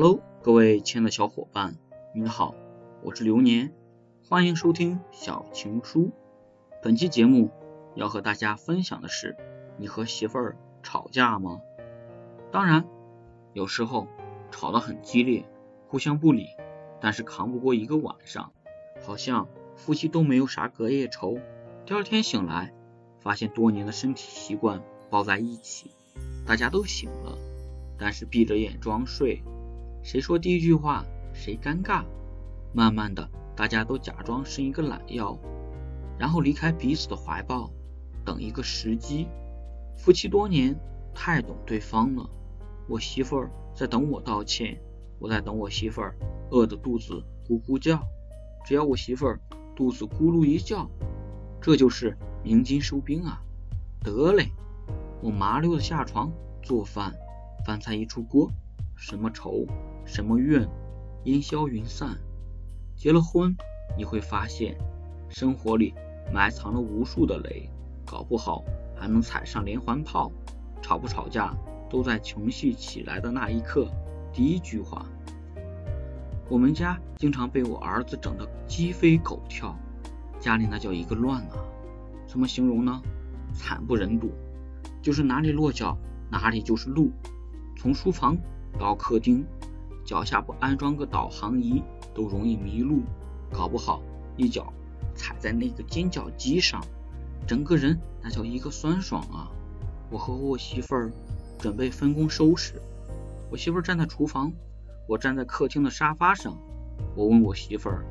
Hello，各位亲爱的小伙伴，你好，我是流年，欢迎收听小情书。本期节目要和大家分享的是，你和媳妇儿吵架吗？当然，有时候吵得很激烈，互相不理，但是扛不过一个晚上，好像夫妻都没有啥隔夜仇。第二天醒来，发现多年的身体习惯抱在一起，大家都醒了，但是闭着眼装睡。谁说第一句话谁尴尬？慢慢的，大家都假装伸一个懒腰，然后离开彼此的怀抱，等一个时机。夫妻多年，太懂对方了。我媳妇儿在等我道歉，我在等我媳妇儿饿得肚子咕咕叫。只要我媳妇儿肚子咕噜一叫，这就是鸣金收兵啊！得嘞，我麻溜的下床做饭，饭菜一出锅，什么愁？什么怨，烟消云散。结了婚，你会发现，生活里埋藏了无数的雷，搞不好还能踩上连环炮。吵不吵架，都在情绪起来的那一刻。第一句话，我们家经常被我儿子整得鸡飞狗跳，家里那叫一个乱啊！怎么形容呢？惨不忍睹，就是哪里落脚，哪里就是路，从书房到客厅。脚下不安装个导航仪都容易迷路，搞不好一脚踩在那个尖叫机上，整个人那叫一个酸爽啊！我和我媳妇儿准备分工收拾，我媳妇儿站在厨房，我站在客厅的沙发上。我问我媳妇儿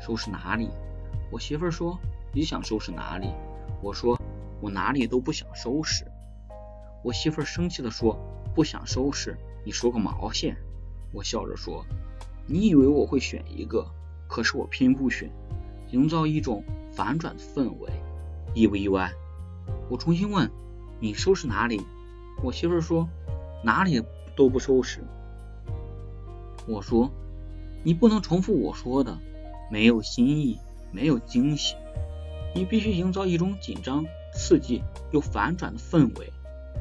收拾哪里，我媳妇儿说你想收拾哪里，我说我哪里都不想收拾。我媳妇儿生气的说不想收拾，你说个毛线！我笑着说：“你以为我会选一个，可是我偏不选，营造一种反转的氛围，意不意外？”我重新问：“你收拾哪里？”我媳妇说：“哪里都不收拾。”我说：“你不能重复我说的，没有新意，没有惊喜，你必须营造一种紧张、刺激又反转的氛围。”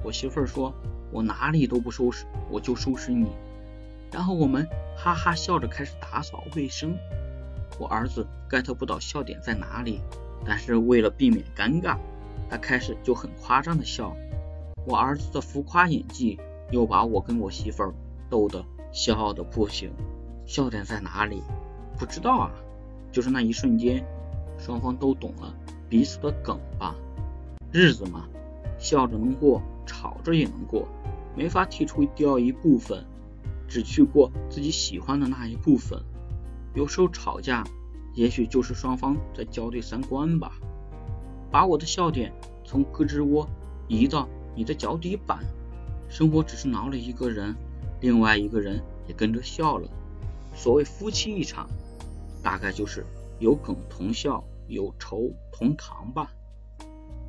我媳妇说：“我哪里都不收拾，我就收拾你。”然后我们哈哈笑着开始打扫卫生。我儿子 get 不到笑点在哪里，但是为了避免尴尬，他开始就很夸张的笑。我儿子的浮夸演技又把我跟我媳妇儿逗得笑的不行。笑点在哪里？不知道啊，就是那一瞬间，双方都懂了彼此的梗吧。日子嘛，笑着能过，吵着也能过，没法剔除掉一部分。只去过自己喜欢的那一部分。有时候吵架，也许就是双方在校对三观吧。把我的笑点从胳肢窝移到你的脚底板，生活只是挠了一个人，另外一个人也跟着笑了。所谓夫妻一场，大概就是有梗同笑，有愁同扛吧。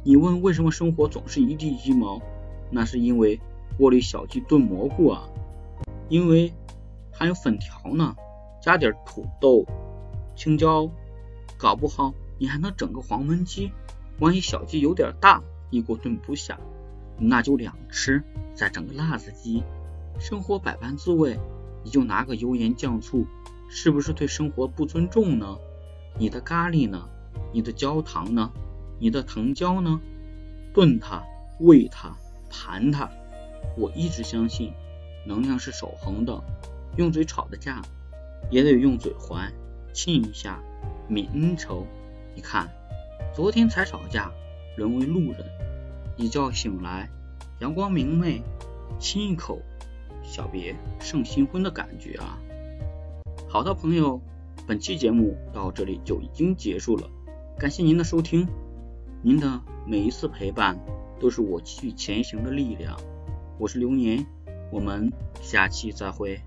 你问为什么生活总是一地鸡毛？那是因为锅里小鸡炖蘑菇啊。因为还有粉条呢，加点土豆、青椒，搞不好你还能整个黄焖鸡。万一小鸡有点大，一锅炖不下，那就两吃，再整个辣子鸡。生活百般滋味，你就拿个油盐酱醋，是不是对生活不尊重呢？你的咖喱呢？你的焦糖呢？你的藤椒呢？炖它，煨它，盘它。我一直相信。能量是守恒的，用嘴吵的架，也得用嘴还，亲一下，泯恩仇。你看，昨天才吵架，沦为路人，一觉醒来，阳光明媚，亲一口，小别胜新婚的感觉啊！好的，朋友，本期节目到这里就已经结束了，感谢您的收听，您的每一次陪伴都是我继续前行的力量。我是流年。我们下期再会。